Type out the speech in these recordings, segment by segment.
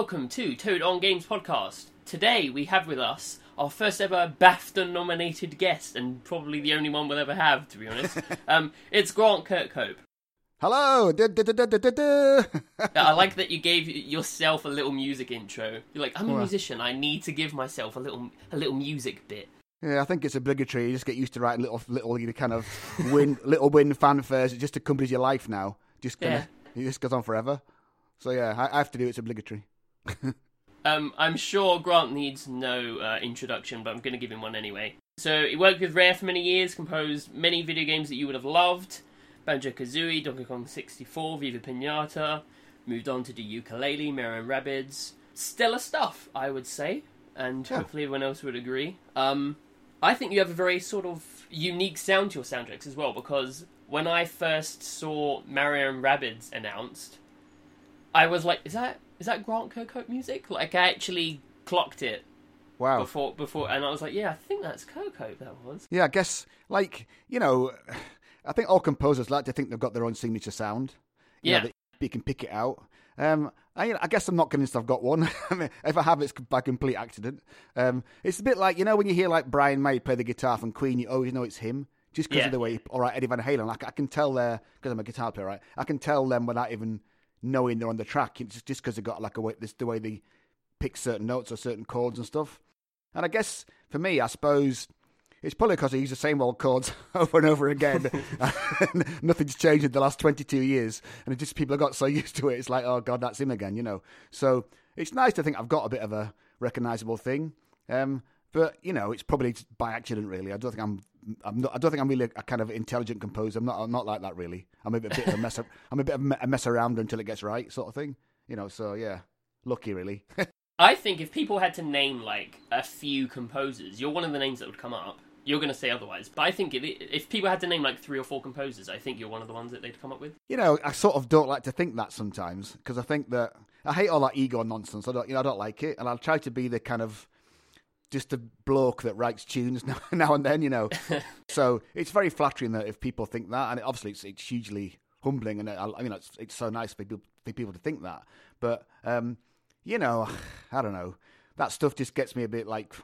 welcome to Toad on Games podcast. Today we have with us our first ever BAFTA nominated guest, and probably the only one we'll ever have, to be honest. um, it's Grant Kirkhope. Hello. I like that you gave yourself a little music intro. You're like, I'm a musician. I need to give myself a little a little music bit. yeah, I think it's obligatory. You just get used to writing little, little, you know, kind of win, little win fanfares. It just accompanies your life now. Just kind Yeah. of, it just goes on forever. So yeah, I, I have to do it. It's obligatory. Um, I'm sure Grant needs no uh, introduction, but I'm going to give him one anyway. So he worked with Rare for many years, composed many video games that you would have loved: Banjo Kazooie, Donkey Kong 64, Viva Pinata. Moved on to do Yooka-Laylee, Mario and Rabbids. Stellar stuff, I would say, and Yeah. hopefully everyone else would agree. Um, I think you have a very sort of unique sound to your soundtracks as well, because when I first saw Mario and Rabbids announced, I was like, "Is that is that Grant Kirkhope music?" Like I actually clocked it Wow. before before, and I was like, "Yeah, I think that's Kirkhope." That was. Yeah, I guess like you know, I think all composers like to think they've got their own signature sound. You know, Yeah. that you can pick it out. Um, I, you know, I guess I'm not convinced I've got one. I mean, if I have, it's by complete accident. Um, it's a bit like you know when you hear like Brian May play the guitar from Queen, you always know it's him just because Yeah. of the way. All right, Eddie Van Halen, like I can tell there because I'm a guitar player, right? I can tell them without even knowing they're on the track. It's just because they got like a way, this the way they pick certain notes or certain chords and stuff. And I guess for me, I suppose it's probably because I use the same old chords over and over again. Nothing's changed in the last 22 years. And it just people have got so used to it. It's like, oh, God, that's him again, you know. So it's nice to think I've got a bit of a recognizable thing. Um, but, you know, it's probably by accident, really. I don't think I'm. I'm not, I don't think I'm really a kind of intelligent composer. I'm not. I'm not like that really. I'm a bit, bit of a mess. I'm a bit of a mess around until it gets right, sort of thing. You know. So yeah, lucky really. I think if people had to name like a few composers, you're one of the names that would come up. You're going to say otherwise, but I think if, if people had to name like three or four composers, I think you're one of the ones that they'd come up with. You know, I sort of don't like to think that sometimes because I think that I hate all that ego nonsense. I don't, you know, I don't like it, and I'll try to be the kind of just a bloke that writes tunes now, now and then. You know, so it's very flattering that if people think that, and it, obviously it's, it's hugely humbling, and I, I mean, it's, it's so nice for people, for people to think that. But um, you know, I don't know, that stuff just gets me a bit like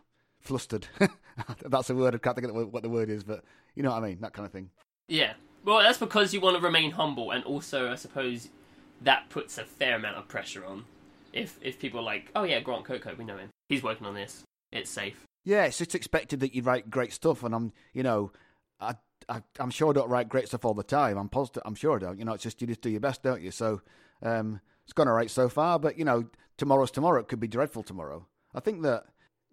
flustered. That's a word I can't think of what the word is, but you know what I mean, that kind of thing. Yeah. Well, that's because you want to remain humble, and also, I suppose, that puts a fair amount of pressure on. If if people are like, oh yeah, Grant Coco, we know him. He's working on this. It's safe. Yeah, it's just expected that you write great stuff, and I'm, you know, I, I, I'm sure I don't write great stuff all the time. I'm positive. I'm sure I don't. You know, it's just you just do your best, don't you? So, um, it's gone all right so far, but you know, tomorrow's tomorrow. It could be dreadful tomorrow. I think that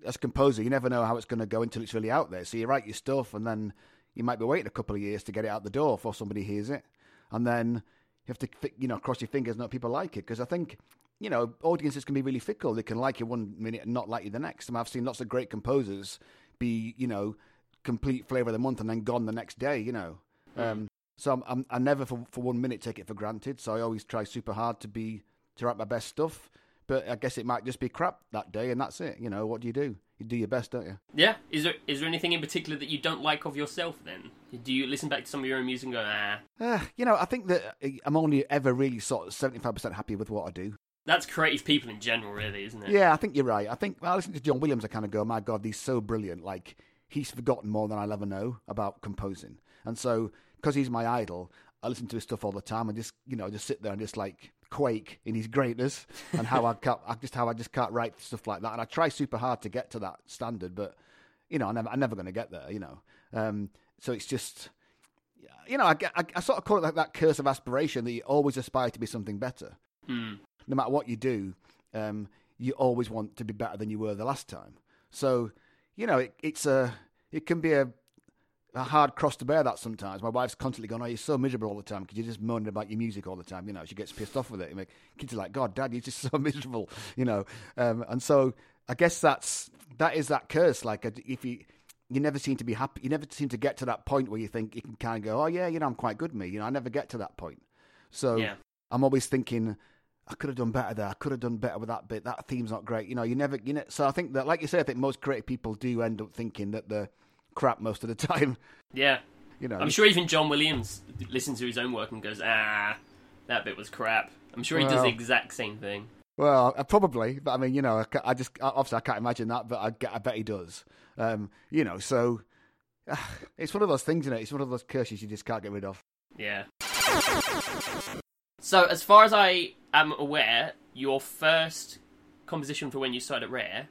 as a composer, you never know how it's going to go until it's really out there. So you write your stuff, and then you might be waiting a couple of years to get it out the door before somebody hears it, and then you have to, you know, cross your fingers hope people like it. Because I think you know, audiences can be really fickle. They can like you one minute and not like you the next. I mean, I've seen lots of great composers be, you know, complete flavor of the month and then gone the next day. You know, um, so I'm, I'm I never for for one minute take it for granted. So I always try super hard to be to write my best stuff. But I guess it might just be crap that day, and that's it. You know, what do you do? You do your best, don't you? Yeah. Is there is there anything in particular that you don't like of yourself? Then do you listen back to some of your own music and go, ah, Uh, you know, I think that I'm only ever really sort of seventy five percent happy with what I do. That's creative people in general, really, isn't it? Yeah, I think you're right. I think when I listen to John Williams, I kind of go, my God, he's so brilliant. Like, he's forgotten more than I'll ever know about composing. And so, because he's my idol, I listen to his stuff all the time and just, you know, just sit there and just like quake in his greatness and how I can't, I just how I just can't write stuff like that. And I try super hard to get to that standard, but you know, I never, I'm never going to get there. You know, um, so it's just, you know, I, I, I sort of call it like that curse of aspiration that you always aspire to be something better Hmm. No matter what you do, um, you always want to be better than you were the last time. So, you know, it, it's a it can be a, a hard cross to bear that sometimes. My wife's constantly going, "Oh, you're so miserable all the time because you're just moaning about your music all the time." You know, she gets pissed off with it. And my kids are like, "God, Dad, you're just so miserable," you know. Um, and so, I guess that's that is that curse. Like, if you you never seem to be happy, you never seem to get to that point where you think you can kind of go, "Oh yeah, you know, I'm quite good, me." You know, I never get to that point. So Yeah. I'm always thinking, I could have done better there. I could have done better with that bit. That theme's not great. You know, you never, you know. So I think that, like you say, I think most creative people do end up thinking that they're crap most of the time. Yeah. You know, I'm sure even John Williams listens to his own work and goes, ah, that bit was crap. I'm sure he does the exact same thing. Well, uh, probably, but I mean, you know, I, I just obviously I can't imagine that, but I, I bet he does. Um, you know, so uh, it's one of those things, isn't it? It's one of those curses you just can't get rid of. Yeah. So, as far as I am aware, your first composition for when you started at Rare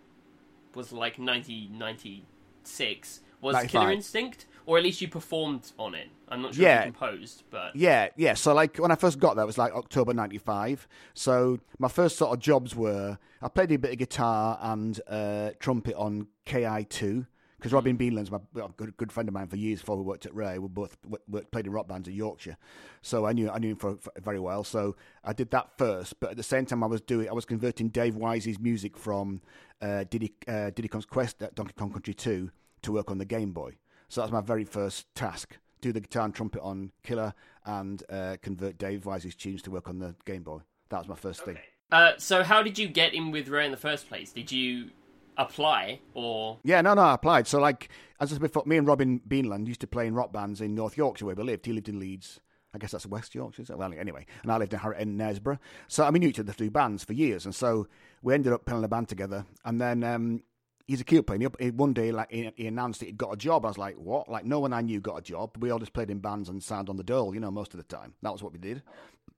was like 1996. Was 95. Killer Instinct? Or at least you performed on it. I'm not sure Yeah. if you composed, but. Yeah, yeah. So like when I first got there, it was like October '95. So my first sort of jobs were I played a bit of guitar and uh, trumpet on KI2 because Robin Beanland's my good good friend of mine for years before we worked at Rare. We both worked, played in rock bands in Yorkshire, so I knew I knew him for, for very well. So I did that first, but at the same time I was doing I was converting Dave Wise's music from uh, Diddy uh, Diddy Kong's Quest at Donkey Kong Country 2 to work on the Game Boy. So that was my very first task. Do the guitar and trumpet on Killer and uh, convert Dave Wise's tunes to work on the Game Boy. That was my first thing. Uh, so, how did you get in with Rare in the first place? Did you apply, or. Yeah, no, no, I applied. So, like, as I said before, me and Robin Beanland used to play in rock bands in North Yorkshire where we lived. He lived in Leeds. I guess that's West Yorkshire. So, well, anyway, and I lived in, Har- in Knaresborough. So, I mean, each other through bands for years. And so we ended up playing in a band together. And then um, he's a keyboard player. He, one day, like, he, announced that he'd got a job. I was like, what? Like, no one I knew got a job. We all just played in bands and sound on the dole, you know, most of the time. That was what we did.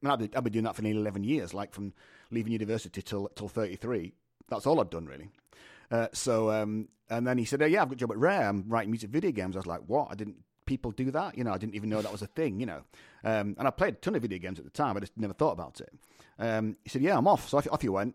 And I've been, I've been doing that for nearly 11 years, like from leaving university till, till 33. That's all I've done, really. Uh, so, um, and then he said, oh, "Yeah, I've got a job at Rare. I'm writing music video games." I was like, "What? I didn't. People do that? You know, I didn't even know that was a thing. You know." Um, and I played a ton of video games at the time. I just never thought about it. Um, he said, "Yeah, I'm off." So off, off you went.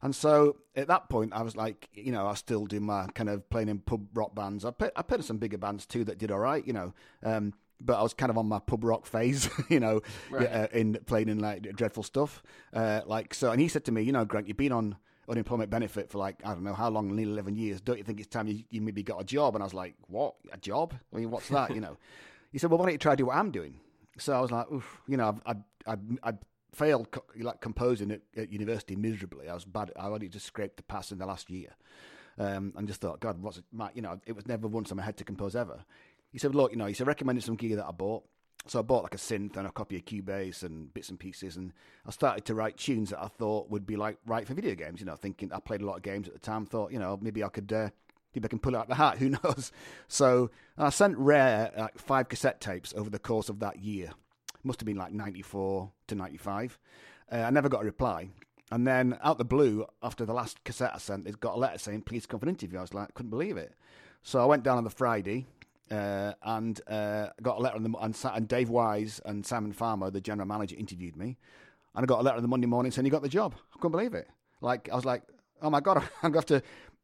And so at that point, I was like, you know, I was still doing my kind of playing in pub rock bands. I played, I played in some bigger bands too that did all right, you know. Um, but I was kind of on my pub rock phase, you know, Right. uh, in playing in like dreadful stuff. Uh, like so, and he said to me, you know, Grant, you've been on unemployment benefit for like I don't know how long, nearly eleven years. Don't you think it's time you, you maybe got a job? And I was like, what? A job? I mean, what's that? you know? He said, well, why don't you try to do what I'm doing? So I was like, Oof, you know, I I I failed co- like composing at, at university miserably. I was bad. I only just scraped the pass in the last year, um, and just thought, God, what's it? My, you know, it was never once in my head to compose ever. He said, look, you know, he said recommended some gear that I bought. So I bought like a synth and a copy of Cubase and bits and pieces, and I started to write tunes that I thought would be like right for video games. You know, thinking I played a lot of games at the time. Thought, you know, maybe I could. Uh, Maybe I can pull it out the hat. Who knows? So I sent Rare like five cassette tapes over the course of that year. Must have been like ninety four to ninety five. Uh, I never got a reply. And then out the blue, after the last cassette I sent, it got a letter saying, "Please come for an interview." I was like, couldn't believe it. So I went down on the Friday uh, and uh, got a letter on the and, and Dave Wise and Simon Farmer, the general manager, interviewed me, and I got a letter on the Monday morning saying you got the job. I couldn't believe it. Like I was like, oh my god, I'm to have to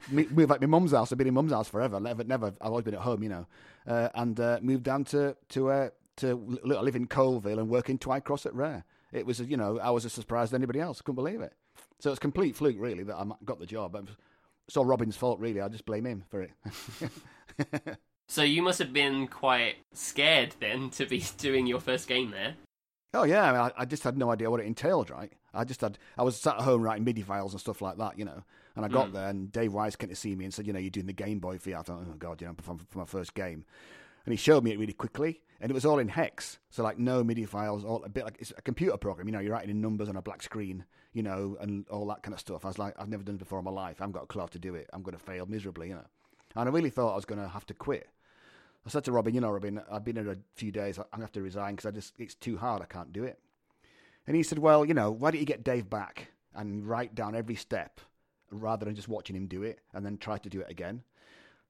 move like my mum's house. I've been in mum's house forever. Never, never. I've always been at home, you know, uh, and uh, moved down to to uh, to li- live in Coalville and work in Twycross at Rare. It was, you know, I was as surprised as anybody else. Couldn't believe it. So it's complete fluke, really, that I got the job. It's all Robin's fault, really. I just blame him for it. So, you must have been quite scared then to be doing your first game there. Oh yeah, I, mean, I, I just had no idea what it entailed, right? I just had, I was sat at home writing MIDI files and stuff like that, you know. And I got hmm. there, and Dave Wise came to see me and said, you know, you're doing the Game Boy for you. I thought, oh god, you know, for, for my first game. And he showed me it really quickly, and it was all in hex, so like no MIDI files, all a bit like it's a computer program. You know, you're writing in numbers on a black screen, you know, and all that kind of stuff. I was like, I've never done it before in my life. I haven't got a clue to do it. I'm going to fail miserably, you know. And I really thought I was going to have to quit. I said to Robin, you know, Robin, I've been here a few days. I'm going to have to resign because I just it's too hard. I can't do it. And he said, well, you know, why don't you get Dave back and write down every step rather than just watching him do it and then try to do it again.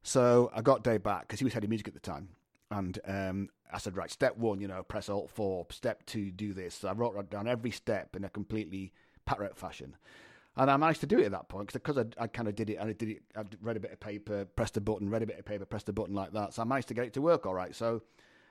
So I got Dave back because he was head of music at the time. And um, I said, right, step one, you know, press Alt 4. Step two, do this. So I wrote down every step in a completely pat fashion. And I managed to do it at that point because I, I kind of did it. and I did it. I read a bit of paper, pressed a button, read a bit of paper, pressed a button like that. So I managed to get it to work all right. So,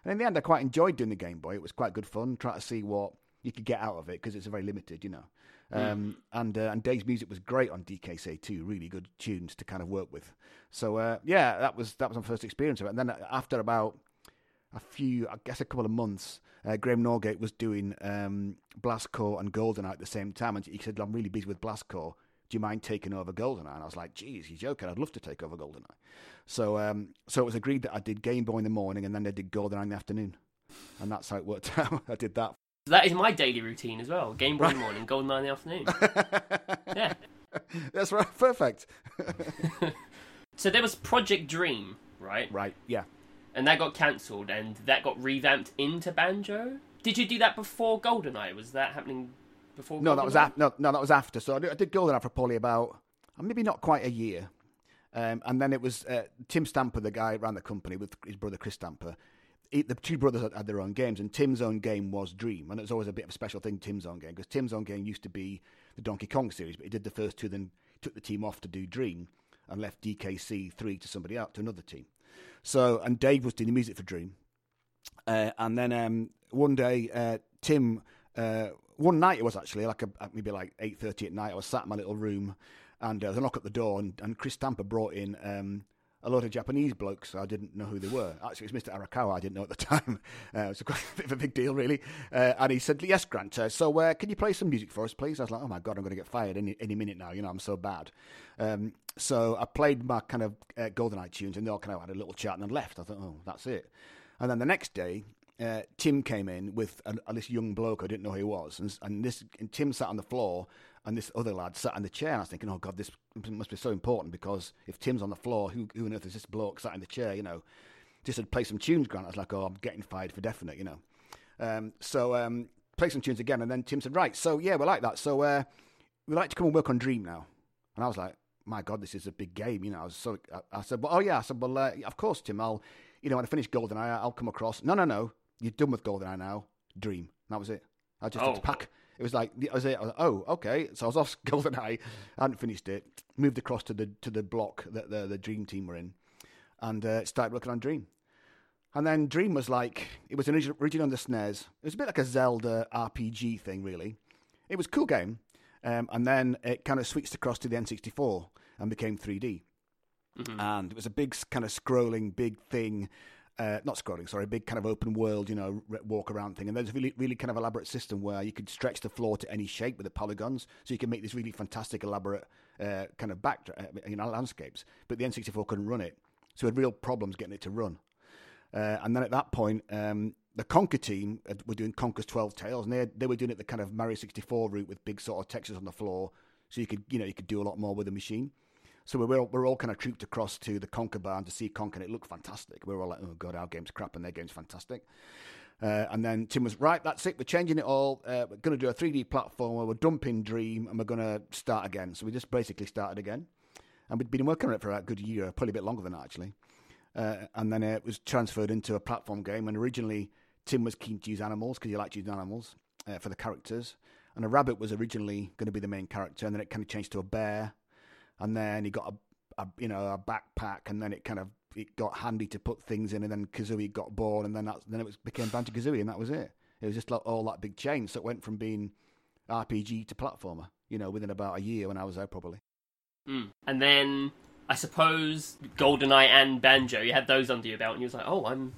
and in the end, I quite enjoyed doing the Game Boy. It was quite good fun, trying to see what you could get out of it because it's very limited, you know. Um, and uh, and Dave's music was great on DKC too, really good tunes to kind of work with. So uh, yeah, that was that was my first experience of it. And then after about a few, I guess a couple of months, uh, Graham Norgate was doing um, Blast Corps and Goldeneye at the same time, and he said, "I'm really busy with Blast Corps. Do you mind taking over Goldeneye?" And I was like, "Geez, you're joking? I'd love to take over Goldeneye." So um, so it was agreed that I did Game Boy in the morning, and then I did Goldeneye in the afternoon, and that's how it worked out. I did that That is my daily routine as well. Game Boy in the morning, GoldenEye in the afternoon. yeah. That's right. Perfect. so there was Project Dream, right? Right. Yeah. And that got cancelled, and that got revamped into Banjo. Did you do that before GoldenEye? Was that happening before? No, GoldenEye? that was after. No, no, that was after. So I did, I did GoldenEye for probably about uh, maybe not quite a year, um, and then it was uh, Tim Stamper, the guy ran the company with his brother Chris Stamper. He, the two brothers had, had, their own games, and Tim's own game was Dream, and it was always a bit of a special thing. Tim's own game because Tim's own game used to be the Donkey Kong series, but he did the first two, then took the team off to do Dream, and left DKC three to somebody else to another team. So, and Dave was doing the music for Dream, uh, and then um, one day uh, Tim. Uh, one night it was actually like a, maybe like eight thirty at night. I was sat in my little room, and there was a knock at the door, and, and Chris Stamper brought in um, a lot of Japanese blokes. I didn't know who they were. Actually, it was Mr. Arakawa. I didn't know at the time. Uh, it was a, quite a bit of a big deal, really. Uh, and he said, "Yes, Grant. Uh, so uh, can you play some music for us, please?" I was like, "Oh my god, I'm going to get fired any any minute now. You know, I'm so bad." Um, so I played my kind of uh, GoldenEye tunes, and they all kind of had a little chat and then left. I thought, "Oh, that's it." And then the next day, uh, Tim came in with a, this young bloke. I didn't know who he was, and, and this and Tim sat on the floor, and this other lad sat in the chair. And I was thinking, oh god, this must be so important because if Tim's on the floor, who who on earth is this bloke sat in the chair? You know, just to play some tunes. Grant, I was like, oh, I'm getting fired for definite. You know, um, so um, play some tunes again, and then Tim said, right, so yeah, we like that. So uh, we'd like to come and work on Dream now. And I was like, my god, this is a big game. You know, I was so I, I said, well, oh yeah, I said, well, uh, of course, Tim, I'll. You know, when I finish GoldenEye, I'll come across. No, no, no you're done with GoldenEye now. Dream. That was it. I just oh. had to pack. It was like that was it. I was like, oh, okay. So I was off GoldenEye. I hadn't finished it. Moved across to the to the block that the the Dream team were in, and uh, started working on Dream. And then Dream was like it was originally on the SNES. It was a bit like a Zelda RPG thing, really. It was a cool game, um, and then it kind of switched across to the N64 and became 3D. Mm-hmm. And it was a big kind of scrolling big thing uh, not scrolling, sorry, big kind of open world, you know, walk around thing. And there's a really, really kind of elaborate system where you could stretch the floor to any shape with the polygons, so you can make this really fantastic, elaborate uh, kind of back, uh, you know, landscapes. But the N64 couldn't run it, so we had real problems getting it to run. Uh, and then at that point, um, the Conker team were doing Conker's Twelve Tales, and they they were doing it the kind of Mario 64 route with big sort of textures on the floor, so you could you know you could do a lot more with the machine. So we were, all, we are all kind of trooped across to the Conker barn to see Conker, and it looked fantastic. We were all like, oh, God, our game's crap, and their game's fantastic. Uh, and then Tim was, right, that's it, we're changing it all. Uh, we're going to do a 3D platformer. we're dumping Dream, and we're going to start again. So we just basically started again. And we'd been working on it for a good year, probably a bit longer than that, actually. Uh, and then it was transferred into a platform game. And originally, Tim was keen to use animals because he liked using animals uh, for the characters. And a rabbit was originally going to be the main character, and then it kind of changed to a bear and then he got a, a, you know a backpack, and then it kind of it got handy to put things in, and then Kazooie got bored, and then that then it was, became Banjo Kazooie, and that was it. It was just like all that big change. So it went from being RPG to platformer, you know, within about a year when I was there, probably. Mm. And then I suppose GoldenEye and Banjo, you had those under your belt, and you was like, oh, I'm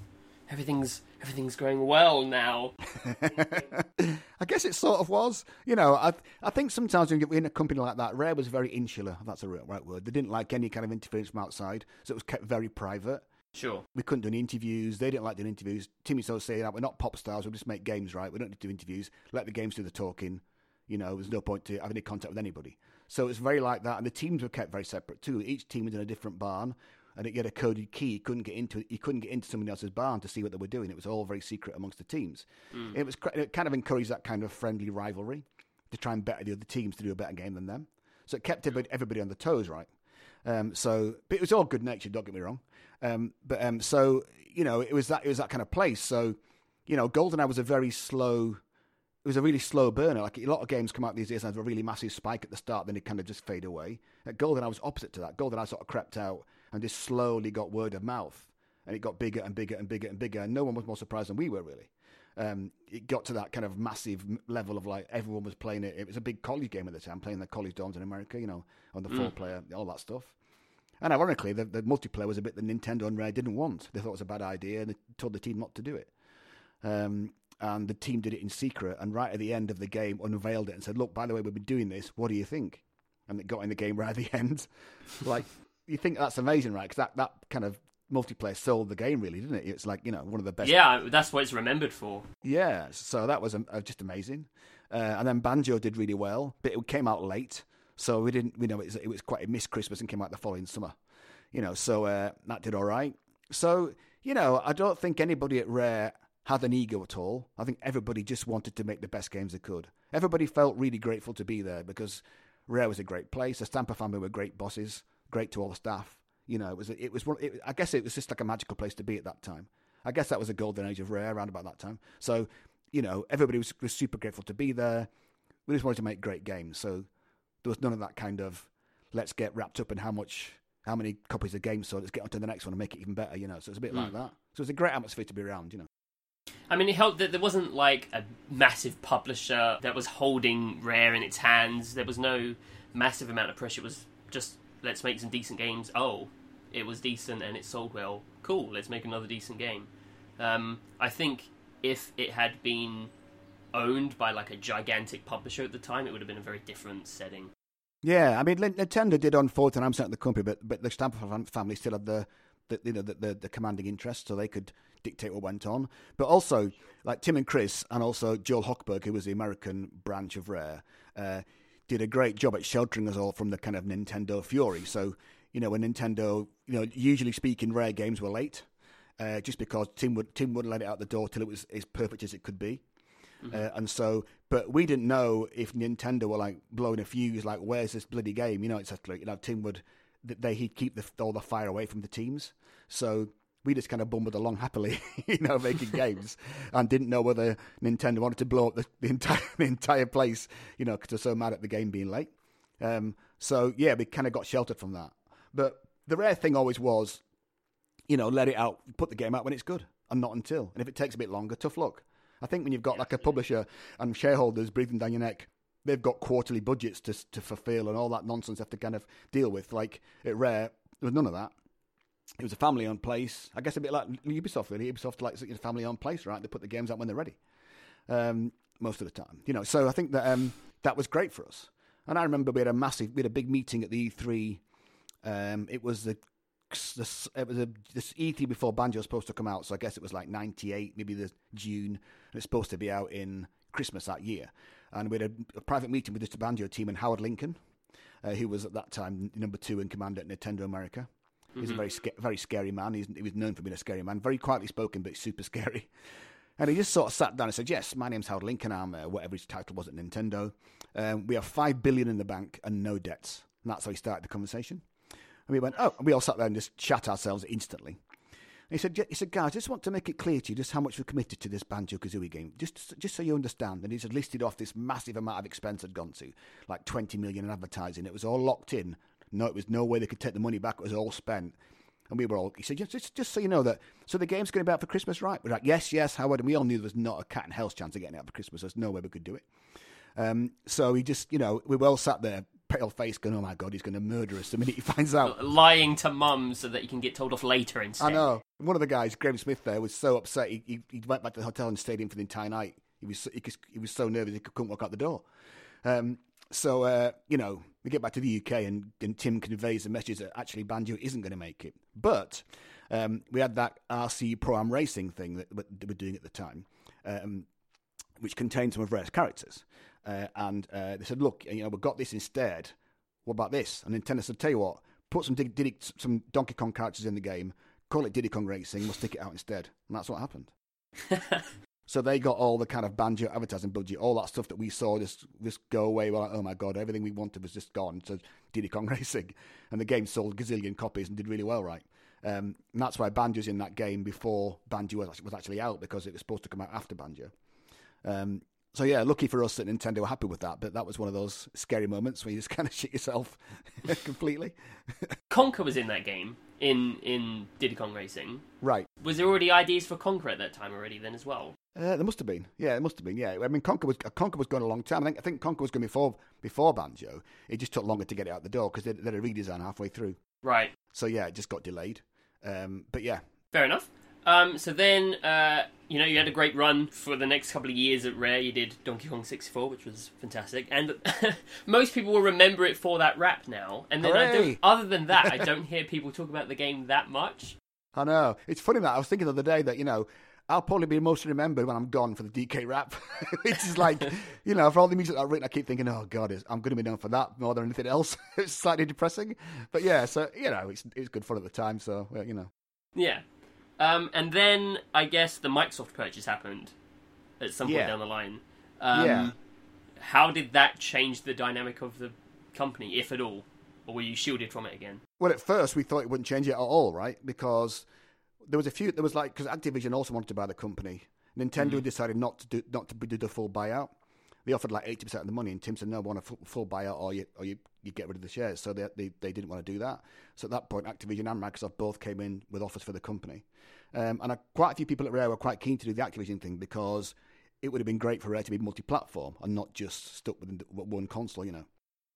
everything's everything's going well now. I guess it sort of was. You know, I I think sometimes when you're in a company like that, Rare was very insular. That's a right word. They didn't like any kind of interference from outside, so it was kept very private. Sure. We couldn't do any interviews. They didn't like doing interviews. Timmy so saying that we're not pop stars. We just make games, right? We don't need to do interviews. Let the games do the talking. You know, there's no point to have any contact with anybody. So it was very like that, and the teams were kept very separate too. Each team was in a different barn, and it had a coded key. He couldn't get into you couldn't get into somebody else's barn to see what they were doing. It was all very secret amongst the teams. Mm. It was it kind of encouraged that kind of friendly rivalry to try and better the other teams to do a better game than them. So it kept everybody on the toes, right? Um, so, but it was all good natured. Don't get me wrong. Um, but um, so you know, it was that it was that kind of place. So you know, GoldenEye was a very slow. It was a really slow burner. Like a lot of games come out these days and have a really massive spike at the start, then it kind of just fade away. At GoldenEye was opposite to that. GoldenEye sort of crept out and just slowly got word of mouth, and it got bigger and bigger and bigger and bigger. And no one was more surprised than we were really. Um, it got to that kind of massive level of like everyone was playing it. It was a big college game at the time, playing the college dorms in America, you know, on the mm. four player, all that stuff. And ironically, the, the, multiplayer was a bit that Nintendo and Rare didn't want. They thought it was a bad idea, and they told the team not to do it. Um, and the team did it in secret. And right at the end of the game, unveiled it and said, "Look, by the way, we've been doing this. What do you think?" And it got in the game right at the end. like you think that's amazing, right? Because that, that kind of multiplayer sold the game, really, didn't it? It's like you know one of the best. Yeah, that's what it's remembered for. Yeah, so that was uh, just amazing. Uh, and then Banjo did really well, but it came out late, so we didn't. You know, it was, it was quite a missed Christmas and came out the following summer. You know, so uh, that did all right. So you know, I don't think anybody at Rare had an ego at all. I think everybody just wanted to make the best games they could. Everybody felt really grateful to be there because Rare was a great place. The Stamper family were great bosses, great to all the staff. You know, it was it was one. It, I guess it was just like a magical place to be at that time. I guess that was a golden age of Rare around about that time. So, you know, everybody was, was super grateful to be there. We just wanted to make great games. So there was none of that kind of let's get wrapped up in how much, how many copies of games sold. Let's get on to the next one and make it even better. You know, so it's a bit mm. like that. So it's a great atmosphere to be around. You know. I mean, it helped that there wasn't like a massive publisher that was holding Rare in its hands. There was no massive amount of pressure. It was just let's make some decent games. Oh, it was decent and it sold well. Cool, let's make another decent game. Um, I think if it had been owned by like a gigantic publisher at the time, it would have been a very different setting. Yeah, I mean, Nintendo did own 49% of the company, but but the Stamper family still had the, the you know the, the, the commanding interest, so they could dictate what went on. But also, like Tim and Chris, and also Joel Hochberg, who was the American branch of Rare, uh, did a great job at sheltering us all from the kind of Nintendo fury. So you know, when Nintendo, you know, usually speaking, Rare games were late, uh, just because Tim would Tim wouldn't let it out the door till it was as perfect as it could be. Mm-hmm. Uh, and so, but we didn't know if Nintendo were like blowing a fuse, like where's this bloody game? You know, it's like you know, Tim would they he'd keep the, all the fire away from the teams. So we just kind of bumbled along happily, you know, making games, and didn't know whether Nintendo wanted to blow up the, the entire the entire place, you know, because they're so mad at the game being late. Um, so yeah, we kind of got sheltered from that. But the rare thing always was, you know, let it out, put the game out when it's good, and not until. And if it takes a bit longer, tough luck. I think when you've got like a publisher and shareholders breathing down your neck, they've got quarterly budgets to to fulfill and all that nonsense they have to kind of deal with. Like at Rare, there was none of that. It was a family-owned place. I guess a bit like Ubisoft, really. Ubisoft like a family-owned place, right? They put the games out when they're ready, um, most of the time. You know, so I think that um, that was great for us. And I remember we had a massive, we had a big meeting at the E3 um, it was the, the it was a, this E3 before Banjo was supposed to come out, so I guess it was like '98, maybe the June, and it's supposed to be out in Christmas that year. And we had a, a private meeting with the Banjo team and Howard Lincoln, uh, who was at that time number two in command at Nintendo America. He's mm-hmm. a very very scary man. He's, he was known for being a scary man, very quietly spoken, but super scary. And he just sort of sat down and said, "Yes, my name's Howard Lincoln. I'm uh, whatever his title was at Nintendo. Um, we have five billion in the bank and no debts." And that's how he started the conversation. And we went, oh, and we all sat there and just shut ourselves instantly. And he said, he said, guys, I just want to make it clear to you just how much we're committed to this Banjo Kazooie game, just just so you understand. And he said listed off this massive amount of expense had gone to, like 20 million in advertising. It was all locked in. No, it was no way they could take the money back. It was all spent. And we were all, he said, just, just, just so you know that, so the game's going to be out for Christmas, right? We're like, yes, yes, Howard. And we all knew there was not a cat in hell's chance of getting it out for Christmas. There's no way we could do it. Um, so he just, you know, we were all sat there pale face going, oh my god, he's going to murder us the minute he finds out. Lying to mum so that he can get told off later instead. I know. One of the guys, Graham Smith, there was so upset. He, he, he went back to the hotel and stayed in for the entire night. He was he, he was so nervous he couldn't walk out the door. Um, so uh, you know, we get back to the UK and, and Tim conveys the message that actually Banjo isn't going to make it. But um, we had that RC Pro Am Racing thing that, that we were doing at the time, um, which contained some of Rare's characters. Uh, and uh, they said, look, you know, we've got this instead. What about this? And Nintendo said, tell you what, put some Diddy, some Donkey Kong characters in the game, call it Diddy Kong Racing, we'll stick it out instead. And that's what happened. so they got all the kind of banjo advertising budget, all that stuff that we saw just just go away. We're like, oh my god, everything we wanted was just gone. So Diddy Kong Racing, and the game sold gazillion copies and did really well, right? Um, and that's why Banjo's in that game before Banjo was, was actually out because it was supposed to come out after Banjo. Um, so yeah, lucky for us that Nintendo were happy with that, but that was one of those scary moments where you just kind of shit yourself completely. Conker was in that game in in Diddy Kong Racing. Right. Was there already ideas for Conker at that time already then as well? Uh, there must have been. Yeah, there must have been. Yeah, I mean, Conker was Conker was going a long time. I think I think Conker was going before before Banjo. It just took longer to get it out the door because they, they had a redesign halfway through. Right. So yeah, it just got delayed. Um, but yeah. Fair enough. Um, so then, uh, you know, you had a great run for the next couple of years at Rare. You did Donkey Kong 64, which was fantastic, and most people will remember it for that rap now. And then, I don't, other than that, I don't hear people talk about the game that much. I know. It's funny that I was thinking the other day that you know I'll probably be most remembered when I'm gone for the DK rap. it's just like, you know, for all the music I've written, I keep thinking, oh God, I'm going to be known for that more than anything else. it's slightly depressing, but yeah. So you know, it's it's good fun at the time. So you know. Yeah, um, and then I guess the Microsoft purchase happened at some point Yeah. down the line. Um, Yeah. How did that change the dynamic of the company, if at all, or were you shielded from it again? Well, at first we thought it wouldn't change it at all, right? Because there was a few. There was like because Activision also wanted to buy the company. Nintendo decided not to do not to do the full buyout. They offered like eighty percent of the money, and Tim said, "No, I want a full, full buyout, or you or you, you get rid of the shares." So they, they they didn't want to do that. So at that point, Activision and Microsoft both came in with offers for the company, um, and uh, quite a few people at Rare were quite keen to do the Activision thing because it would have been great for Rare to be multi-platform and not just stuck with one console, you know.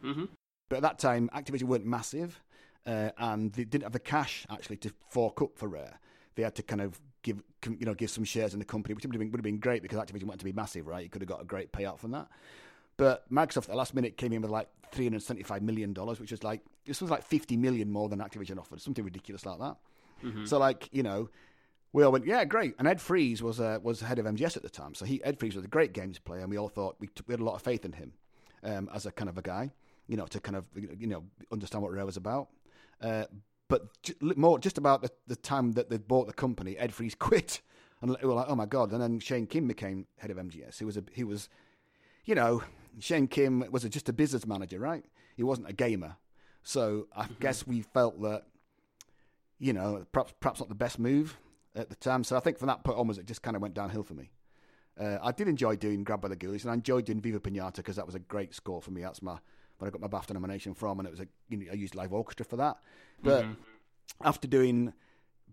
hmm But at that time, Activision weren't massive, uh, and they didn't have the cash actually to fork up for Rare. They had to kind of give, you know, give some shares in the company, which would have been, would have been great because Activision wanted to be massive, right? You could have got a great payout from that. But Microsoft at the last minute came in with like three hundred seventy-five million dollars, which was like this was like fifty million more than Activision offered, something ridiculous like that. So like you know, we all went, yeah, great. And Ed Fries was uh, was head of MGS at the time, so he Ed Fries was a great games player, and we all thought we, t- we had a lot of faith in him um, as a kind of a guy, you know, to kind of you know understand what Rare was about. Uh, but more just about the, the time that they bought the company, Ed Fries quit, and we were like, oh my god. And then Shane Kim became head of MGS. He was a he was, you know, Shane Kim was a, just a business manager, right? He wasn't a gamer. So I guess we felt that, you know, perhaps perhaps not the best move at the time. So I think from that point onwards, it just kind of went downhill for me. Uh, I did enjoy doing Grabbed by the Ghoulies, and I enjoyed doing Viva Pinata because that was a great score for me. That's my where I got my BAFTA nomination from, and it was a you know, I used live orchestra for that. But after doing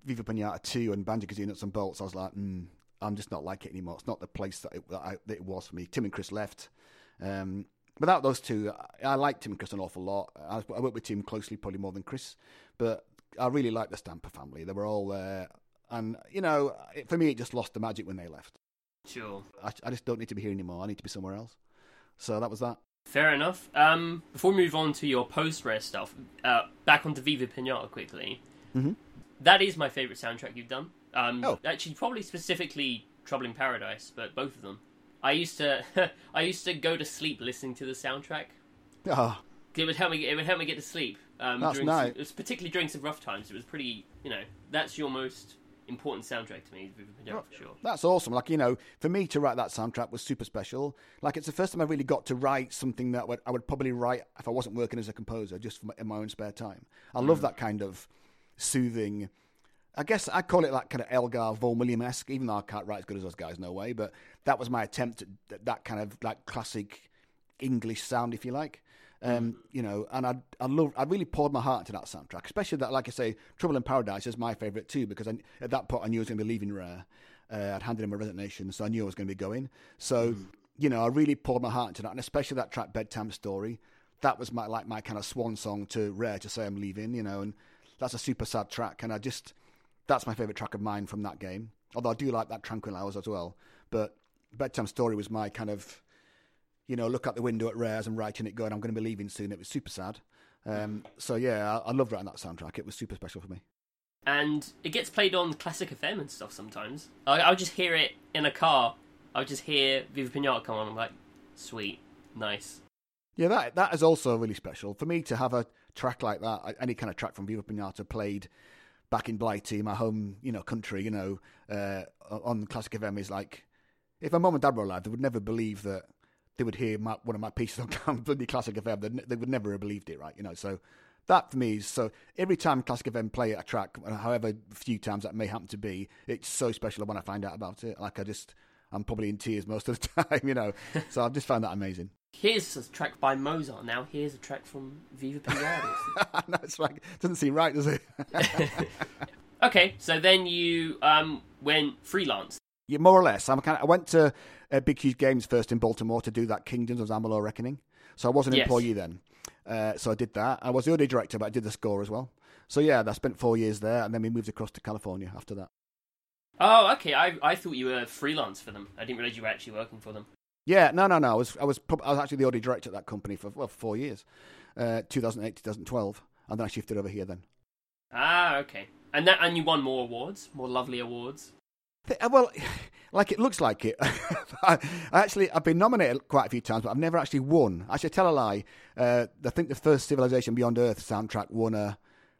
Viva Pinata two and Banjo Kazooie Nuts and Bolts, I was like, mm, I'm just not like it anymore. It's not the place that it, that, I, that it was for me. Tim and Chris left. Um, without those two, I, I liked Tim and Chris an awful lot. I, I worked with Tim closely, probably more than Chris, but I really liked the Stamper family. They were all there, and you know, it, for me, it just lost the magic when they left. Sure. I, I just don't need to be here anymore. I need to be somewhere else. So that was that. Fair enough. Um, before we move on to your post rare stuff, uh, back onto Viva Pinata quickly. Mhm. That is my favourite soundtrack you've done. Um, Oh. Actually, probably specifically Trouble in Paradise, but both of them. I used to, I used to go to sleep listening to the soundtrack. Ah, It would help me. It would help me get to sleep. Um, That's during nice. Some, it was particularly during some rough times. It was pretty. You know, that's your most important soundtrack to me, for sure. That's awesome. Like, you know, for me to write that soundtrack was super special. Like, it's the first time I really got to write something that would, I would probably write if I wasn't working as a composer, just for my, in my own spare time. I love mm. that kind of soothing. I guess I call it like kind of Elgar Vaughan William esque, even though I can't write as good as those guys, no way. But that was my attempt at that kind of like classic English sound, if you like. Um, you know, and I I love I really poured my heart into that soundtrack, especially that, like I say, Trouble in Paradise is my favourite too because I, at that point I knew I was going to be leaving Rare. Uh, I'd handed in my resignation, so I knew I was going to be going. So you know, I really poured my heart into that, and especially that track "Bedtime Story." That was my like my kind of swan song to Rare to say I'm leaving. You know, and that's a super sad track, and I just that's my favourite track of mine from that game. Although I do like that Tranquil Hours as well, but Bedtime Story was my kind of you know, look out the window at Rares and writing it, going, I'm going to be leaving soon. It was super sad. Um, so yeah, I, I love writing that soundtrack. It was super special for me. and it gets played on Classic FM and stuff sometimes. I, I'll just hear it in a car. I'll just hear Viva Pinata come on. I'm like, sweet, nice. Yeah, that that is also really special for me to have a track like that. Any kind of track from Viva Pinata played back in Blighty, my home, you know, country. You know, uh, on Classic FM is like, if my mum and dad were alive, they would never believe that they would hear my, one of my pieces on bloody Classic FM. They, they would never have believed it, right? You know, so that for me is so. Every time Classic FM play a track, however few times that may happen to be, it's so special when I find out about it. Like I just, I'm probably in tears most of the time, you know. so I've just found that amazing. Here's a track by Mozart. Now here's a track from Viva Pinata. no, it's like doesn't seem right, does it? okay, so then you um, went freelance. Yeah, more or less. I'm kind of, I went to uh, Big Huge Games first in Baltimore to do that Kingdoms of Amalur Reckoning. So I was an Yes. employee then. Uh, so I did that. I was the audio director, but I did the score as well. So yeah, I spent four years there, and then we moved across to California after that. Oh, okay. I I thought you were freelance for them. I didn't realize you were actually working for them. Yeah, no, no, no. I was, I was, I was actually the audio director at that company for well, four years, uh, 2008, 2012, and then I shifted over here. Then Ah, okay. And that and you won more awards, more lovely awards. Uh, well, like it looks like it. I, actually, I've been nominated quite a few times, but I've never actually won. Actually, tell a lie. Uh, I think the first Civilization Beyond Earth soundtrack won a,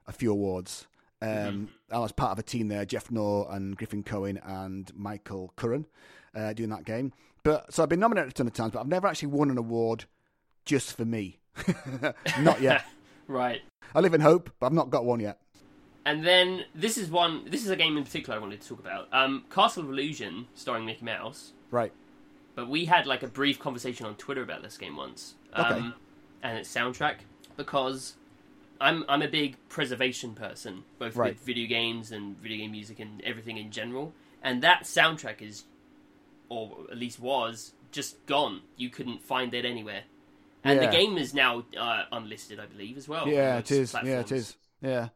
a few awards. Um, mm-hmm. I was part of a team there, Geoff Knorr and Griffin Cohen and Michael Curran, uh, doing that game. But so I've been nominated a ton of times, but I've never actually won an award just for me. not yet. right. I live in hope, but I've not got one yet. And then this is one. This is a game in particular I wanted to talk about. Um, Castle of Illusion, starring Mickey Mouse. Right. But we had like a brief conversation on Twitter about this game once. Um, okay. And its soundtrack because I'm I'm a big preservation person, both right. with video games and video game music and everything in general. And that soundtrack is, or at least was, just gone. You couldn't find it anywhere. And yeah. the game is now uh, unlisted, I believe, as well. Yeah, it is. Platforms. Yeah, it is. Yeah.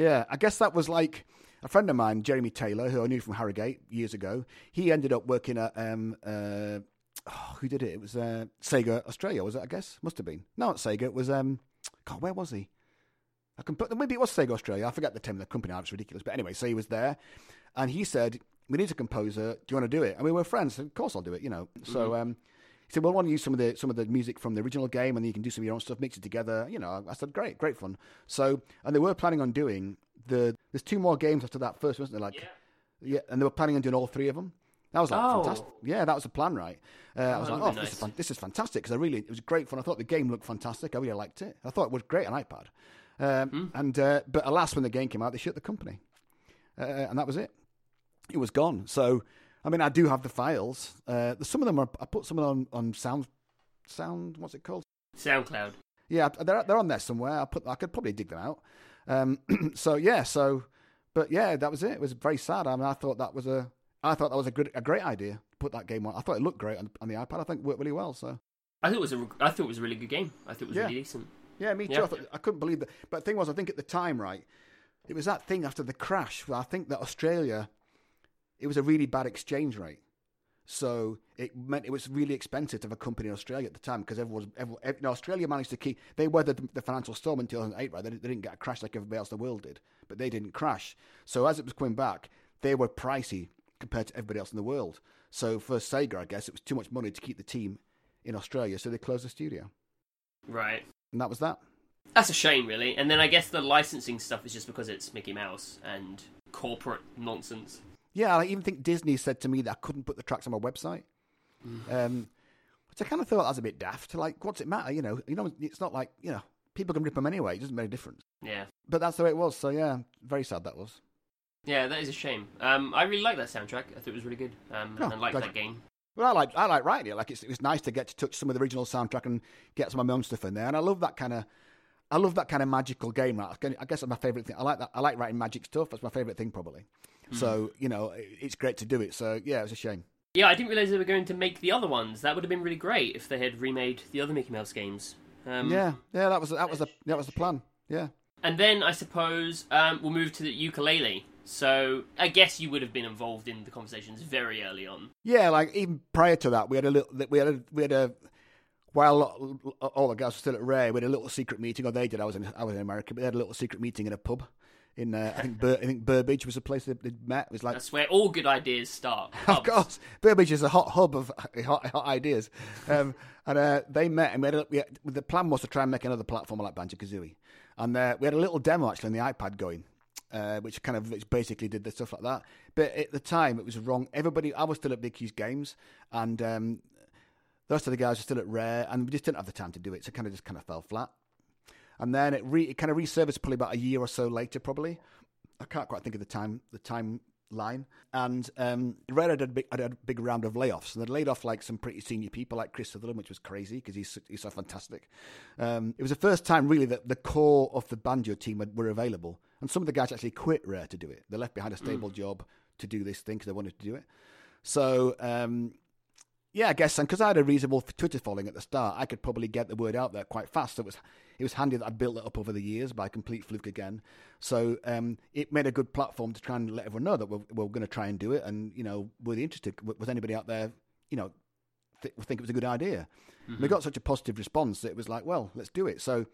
Yeah, I guess that was like a friend of mine, Jeremy Taylor, who I knew from Harrogate years ago. He ended up working at um, uh, oh, who did it? It was uh, Sega Australia, was it? I guess must have been. No, not Sega. It was um, God, where was he? I can put maybe it was Sega Australia. I forget the name of the company. It's ridiculous, but anyway, so he was there, and he said, "We need a composer. Do you want to do it?" And we were friends. Said, of course, I'll do it. You know. Mm-hmm. So um, said, "Well, I want to use some of the some of the music from the original game, and then you can do some of your own stuff, mix it together." You know, I said, "Great, great fun." So, and they were planning on doing the. There's two more games after that first, wasn't there? Like, yeah, yeah and they were planning on doing all three of them. That was like oh. fantastic. Yeah, that was the plan, right? Uh, oh, I was like, oh, nice. this, is fan- this is fantastic because I really it was great fun. I thought the game looked fantastic. I really liked it. I thought it was great on iPad. Um, mm. And uh, but alas, when the game came out, they shut the company, uh, and that was it. It was gone. So I mean, I do have the files. Uh, some of them are. I put some of them on, on Sound sound. What's it called? SoundCloud. Yeah, they're they're on there somewhere. I put I could probably dig them out. Um, so yeah, so but yeah, that was it. It was very sad. I mean, I thought that was a I thought that was a good a great idea. Put that game on. I thought it looked great on, on the iPad. I think it worked really well. So I thought it was a I thought it was a really good game. I thought it was yeah. really decent. Yeah, me too. Yeah. I, thought, I couldn't believe that. But the thing was, I think at the time, right, it was that thing after the crash. Where I think that Australia, it was a really bad exchange rate. So it meant it was really expensive to have a company in Australia at the time because everyone everyone, you know, Australia managed to keep, they weathered the financial storm in 2008, right? They, they didn't get a crash like everybody else in the world did, but they didn't crash. So as it was coming back, they were pricey compared to everybody else in the world. So for Sega, I guess it was too much money to keep the team in Australia, so they closed the studio. Right. And that was that. That's a shame, really. And then I guess the licensing stuff is just because it's Mickey Mouse and corporate nonsense. Yeah, I even think Disney said to me that I couldn't put the tracks on my website. Mm. Um, which I kind of thought that was a bit daft. Like, what's it matter? You know, you know, it's not like you know people can rip them anyway. It doesn't make a difference. Yeah. But that's the way it was. So yeah, very sad that was. Yeah, that is a shame. Um, I really like that soundtrack. I thought it was really good. Um, oh, and I liked that game. Well, I like I like writing it. Like it's, it was nice to get to touch some of the original soundtrack and get some of my own stuff in there. And I love that kind of I love that kind of magical game. Right? I guess that's my favorite thing. I like that. I like writing magic stuff. That's my favorite thing, probably. Mm. So you know, it's great to do it. So yeah, it's a shame. Yeah, I didn't realize they were going to make the other ones. That would have been really great if they had remade the other Mickey Mouse games. Um, yeah, yeah, that was that was the that was the plan. Yeah. And then I suppose um, we'll move to the Yooka-Laylee. So I guess you would have been involved in the conversations very early on. Yeah, like even prior to that, we had a little, we had a, we had a, while all the guys were still at Rare, we had a little secret meeting, or they did. I was in, I was in America, but they had a little secret meeting in a pub in uh, I think Bur- I think Burbage was a place that they met. It was like that's where all good ideas start. of course, Burbage is a hot hub of hot, hot ideas, um, and uh, they met and we had, a, we had, the plan was to try and make another platform like Banjo Kazooie, and uh, we had a little demo actually on the iPad going. Uh, which kind of which basically did the stuff like that, but at the time it was wrong. Everybody, I was still at Big Huge Games, and um, the rest of the guys were still at Rare, and we just didn't have the time to do it, so it kind of just kind of fell flat and then it, re, it kind of resurfaced probably about a year or so later, probably. I can't quite think of the time the timeline. And um, Red had a, big, had a big round of layoffs, and they'd laid off like some pretty senior people, like Chris Sutherland, which was crazy because he's he's so fantastic. Um, it was the first time really that the core of the banjo team were available, and some of the guys actually quit Rare to do it. They left behind a stable mm. job to do this thing because they wanted to do it. So um, yeah, I guess, and because I had a reasonable Twitter following at the start, I could probably get the word out there quite fast. So it was it was handy that I'd built it up over the years by complete fluke again. So um, it made a good platform to try and let everyone know that we're, we're going to try and do it. And you know, were they interested? Was anybody out there, you know, th- think it was a good idea? Mm-hmm. We got such a positive response that it was like, well, let's do it. So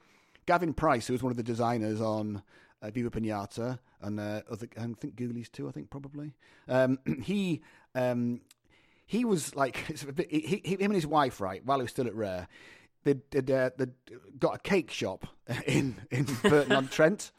Gavin Price, who was one of the designers on uh, Viva Pinata, and uh, other, I think Ghoulies too. I think probably. Um, he um, he was like he, he, him and his wife, right? While he was still at Rare, they'd, uh, they'd got a cake shop in in Burton on Trent.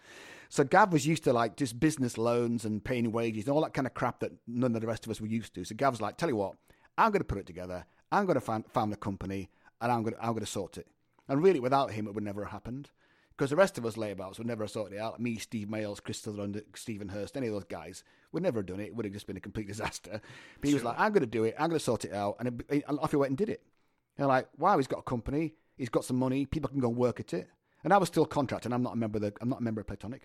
So Gav was used to like just business loans and paying wages and all that kind of crap that none of the rest of us were used to. So Gav's like, tell you what, I'm going to put it together. I'm going to find, found the company and I'm going to, I'm going to sort it. And really, without him, it would never have happened. Because the rest of us layabouts would never have sorted it out. Me, Steve Mayles, Chris Sutherland, Stephen Hurst, any of those guys would never have done it. It would have just been a complete disaster. But he was like, I'm going to do it. I'm going to sort it out. And, it, and off he went and did it. And like, wow, he's got a company. He's got some money. People can go and work at it. And I was still contracting. I'm not a member of the, I'm not a member of Playtonic.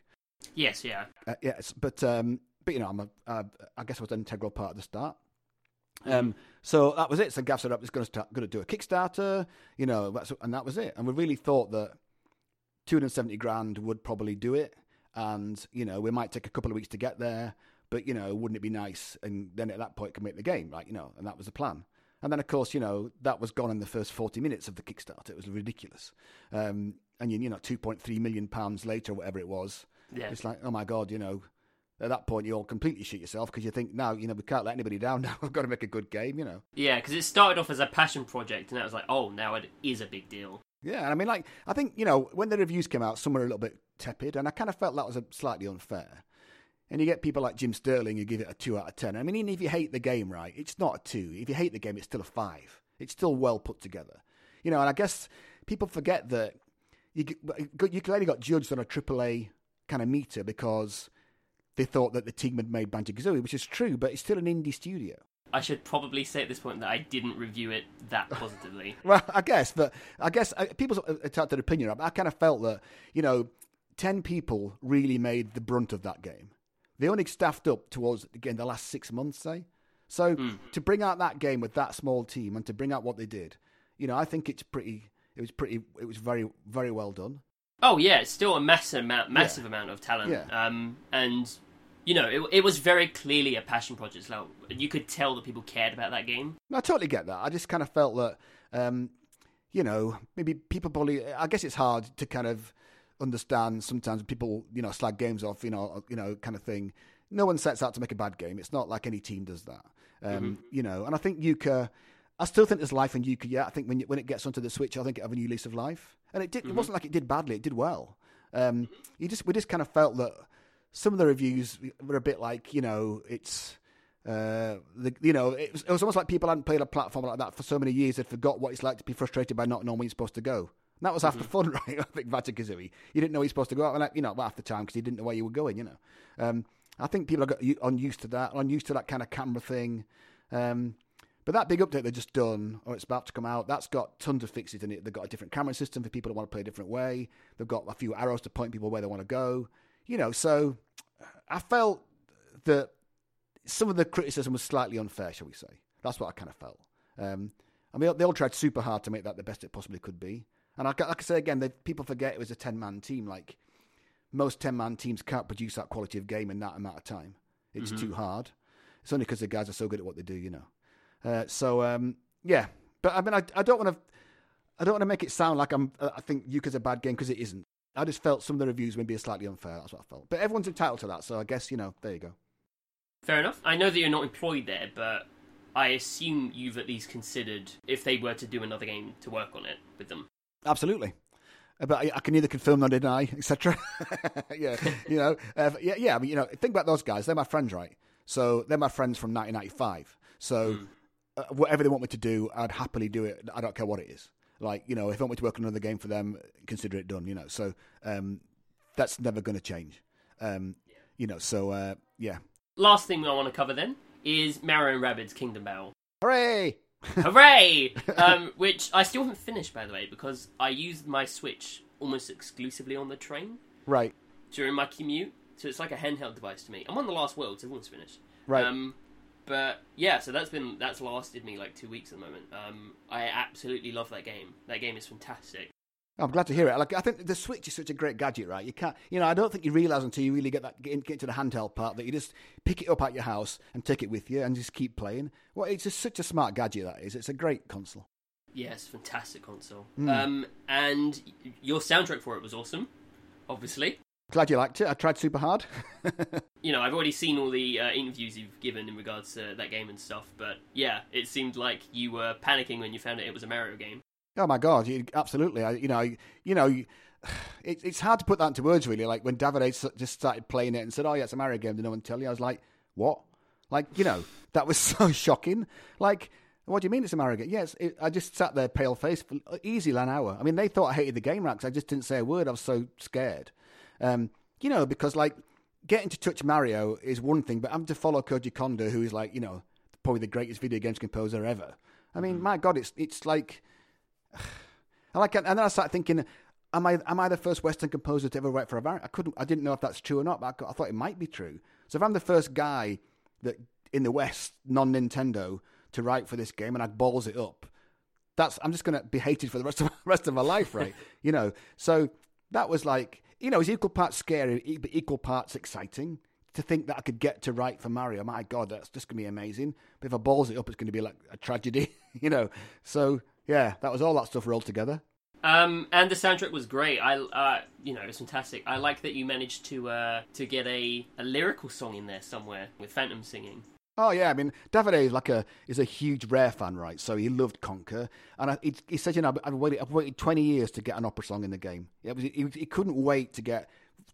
Yes, yeah. Uh, yes, but um, but you know, I'm a, uh, I guess I was an integral part at the start. Um, so that was it. So Gav said, "I was going to start, going to do a Kickstarter," you know, and that was it. And we really thought that 270 grand would probably do it, and you know, we might take a couple of weeks to get there, but you know, wouldn't it be nice? And then at that point, make the game, right? You know, and that was the plan. And then, of course, you know, that was gone in the first 40 minutes of the Kickstarter. It was ridiculous. Um, and, you know, 2.3 million pounds later, whatever it was, Yeah. it's like, oh my God, you know, at that point, you all completely shit yourself because you think, now, you know, we can't let anybody down now. We've got to make a good game, you know. Yeah, because it started off as a passion project, and that was like, oh, now it is a big deal. Yeah, I mean, like, I think, you know, when the reviews came out, some were a little bit tepid, and I kind of felt that was a slightly unfair. And you get people like Jim Sterling who give it a 2 out of 10. I mean, even if you hate the game, right, it's not a 2. If you hate the game, it's still a 5. It's still well put together. You know, and I guess people forget that you, you clearly got judged on a AAA kind of meter because they thought that the team had made Banjo Kazooie, which is true, but it's still an indie studio. I should probably say at this point that I didn't review it that positively. Well, I guess, but I guess uh, people's their opinion up. I kind of felt that you know, ten people really made the brunt of that game. They only staffed up towards again the last six months, say. So to bring out that game with that small team and to bring out what they did, you know, I think it's pretty. It was pretty. It was very, very well done. Oh yeah, it's still a massive amount, massive amount of talent. Yeah. Um, and you know, it, it was very clearly a passion project. So you could tell that people cared about that game. I totally get that. I just kind of felt that, um, you know, maybe people probably. I guess it's hard to kind of understand sometimes people, you know, slag games off, you know, you know, kind of thing. No one sets out to make a bad game. It's not like any team does that, um, you know. And I think Yooka, I still think there's life in Yooka. Yeah, I think when you, when it gets onto the Switch, I think it have a new lease of life. And it did. It wasn't like it did badly. It did well. Um, you just we just kind of felt that some of the reviews were a bit like, you know, it's. Uh, the, you know, it was, it was almost like people hadn't played a platform like that for so many years they'd forgot what it's like to be frustrated by not knowing where you're supposed to go. And that was half the fun, right? I think Kazooie. You didn't know where you're supposed to go out, and you know, half the time because you didn't know where you were going. You know, um, I think people are unused to that, unused to that kind of camera thing. Um, but that big update they've just done, or it's about to come out, that's got tons of fixes in it. They've got a different camera system for people who want to play a different way. They've got a few arrows to point people where they want to go. You know, so I felt that some of the criticism was slightly unfair, shall we say? That's what I kind of felt. Um, I mean, they all tried super hard to make that the best it possibly could be. And like, like I say again, they, people forget it was a ten man team. Like most ten man teams can't produce that quality of game in that amount of time. It's too hard. It's only because the guys are so good at what they do, you know. Uh, so um, yeah, but I mean, I, I don't want to, I don't want to make it sound like I'm. I think Yooka's a bad game because it isn't. I just felt some of the reviews maybe are slightly unfair. That's what I felt. But everyone's entitled to that, so I guess you know. There you go. Fair enough. I know that you're not employed there, but I assume you've at least considered if they were to do another game to work on it with them. Absolutely. Uh, But I, I can neither confirm nor deny, etc. yeah, you know, uh, yeah, yeah. I mean, you know, think about those guys. They're my friends, right? So they're my friends from 1995. So uh, whatever they want me to do, I'd happily do it. I don't care what it is. Like, you know, if I want to work on another game for them, consider it done. You know, so um, that's never going to change. Um, you know, so uh, yeah. Last thing I want to cover then is Mario and Rabbids Kingdom Battle. Hooray! Hooray! um, which I still haven't finished, by the way, because I used my Switch almost exclusively on the train Right, during my commute. So it's like a handheld device to me. I'm on the last world, so everyone's finished. right. Um, but yeah, so that's been that's lasted me like two weeks at the moment. Um, I absolutely love that game. That game is fantastic. I'm glad to hear it. Like I think the Switch is such a great gadget, right? You can't, you know, I don't think you realise until you really get that get, in, get into the handheld part that you just pick it up at your house and take it with you and just keep playing. Well, it's just such a smart gadget that is. It's a great console. Yes, fantastic console. Um, and your soundtrack for it was awesome. Obviously, Glad you liked it. I tried super hard. you know, I've already seen all the uh, interviews you've given in regards to that game and stuff, but yeah, it seemed like you were panicking when you found out it was a Mario game. Oh my god, you, absolutely. I, you know, you know, it, it's hard to put that into words, really. Like when Davide just started playing it and said, "Oh yeah, it's a Mario game," did no one tell you? I was like, "What?" Like you know, that was so shocking. Like, what do you mean it's a Mario game? Yes, it, I just sat there pale faced for easily an hour. I mean, they thought I hated the game racks. I just didn't say a word. I was so scared. Um, you know, because like getting to touch Mario is one thing, but having to follow Koji Kondo, who is like you know probably the greatest video games composer ever. I mean, mm-hmm. my God, it's it's like I like, and then I started thinking, am I am I the first Western composer to ever write for a variant? I couldn't, I didn't know if that's true or not, but I, I thought it might be true. So if I'm the first guy that in the West, non Nintendo, to write for this game, and I balls it up, that's I'm just going to be hated for the rest of rest of my life, right? you know, so that was like, you know, it's equal parts scary, but equal parts exciting. To think that I could get to write for Mario, my God, that's just going to be amazing. But if I balls it up, it's going to be like a tragedy, you know. So yeah, that was all that stuff rolled together. Um, and the soundtrack was great. I, uh, you know, it's fantastic. I like that you managed to uh, to get a, a lyrical song in there somewhere with Phantom singing. Oh yeah, I mean Davide is like a is a huge Rare fan, right? So he loved Conker, and I, he, he, said, you know, I've waited, I've waited twenty years to get an opera song in the game. Yeah, he, he couldn't wait to get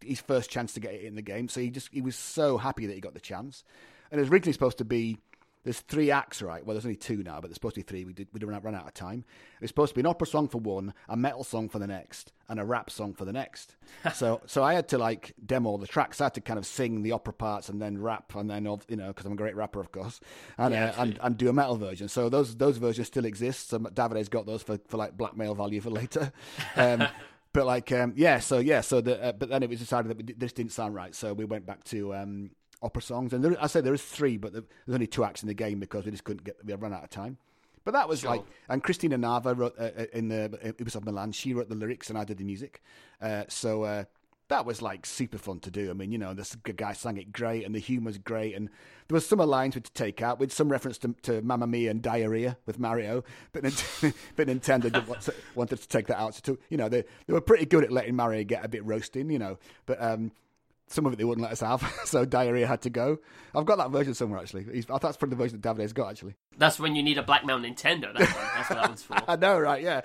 his first chance to get it in the game, so he just he was so happy that he got the chance. And it was originally supposed to be there's three acts, right? Well, there's only two now, but there's supposed to be three. We did we didn't run out of time. It's supposed to be an opera song for one, a metal song for the next, and a rap song for the next. so so I had to like demo the tracks. I had to kind of sing the opera parts and then rap, and then of you know because I'm a great rapper, of course, and yeah, uh, and, and do a metal version. So those those versions still exist. So Davide's got those for, for like blackmail value for later. Um, but like um, yeah, so yeah, so the, uh, but then it was decided that this didn't sound right, so we went back to um, opera songs. And there, I say there is three, but there's only two acts in the game because we just couldn't get we run out of time. But that was sure. like, and Christina Nava wrote uh, uh in the Ubisoft Milan. She wrote the lyrics, and I did the music. Uh, so uh, that was like super fun to do. I mean, you know, this guy sang it great, and the humor's great, and there was some lines we to take out with some reference to, to Mamma Mia and diarrhea with Mario, but but Nintendo to, wanted to take that out. So, to, you know, they they were pretty good at letting Mario get a bit roasting, you know, but. um some of it they wouldn't let us have, so diarrhea had to go. I've got that version somewhere actually. He's, I thought that's probably the version that Davide's got actually. That's when you need a blackmail Nintendo. That's, that's what that one's for. I know, right? Yeah,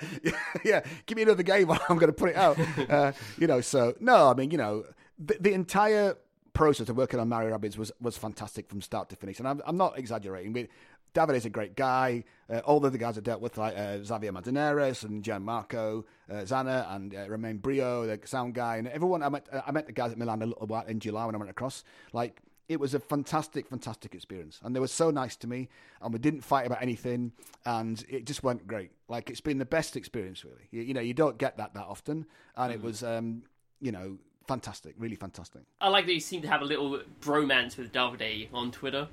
yeah. Give me another game, I'm going to put it out. Uh, you know, so no, I mean, you know, the, the entire process of working on Mario Rabbids was was fantastic from start to finish, and I'm, I'm not exaggerating. We, David is a great guy. Uh, all the other guys I dealt with, like uh, Xavier Madeireles and Gianmarco uh, Zanna and uh, Romain Brio, the sound guy, and everyone. I met, I met the guys at Milan a little while in July when I went across. Like, it was a fantastic, fantastic experience. And they were so nice to me, and we didn't fight about anything, and it just went great. Like, it's been the best experience, really. You, you know, you don't get that that often, and mm. it was, um, you know, fantastic, really fantastic. I like that you seem to have a little bromance with Davide on Twitter.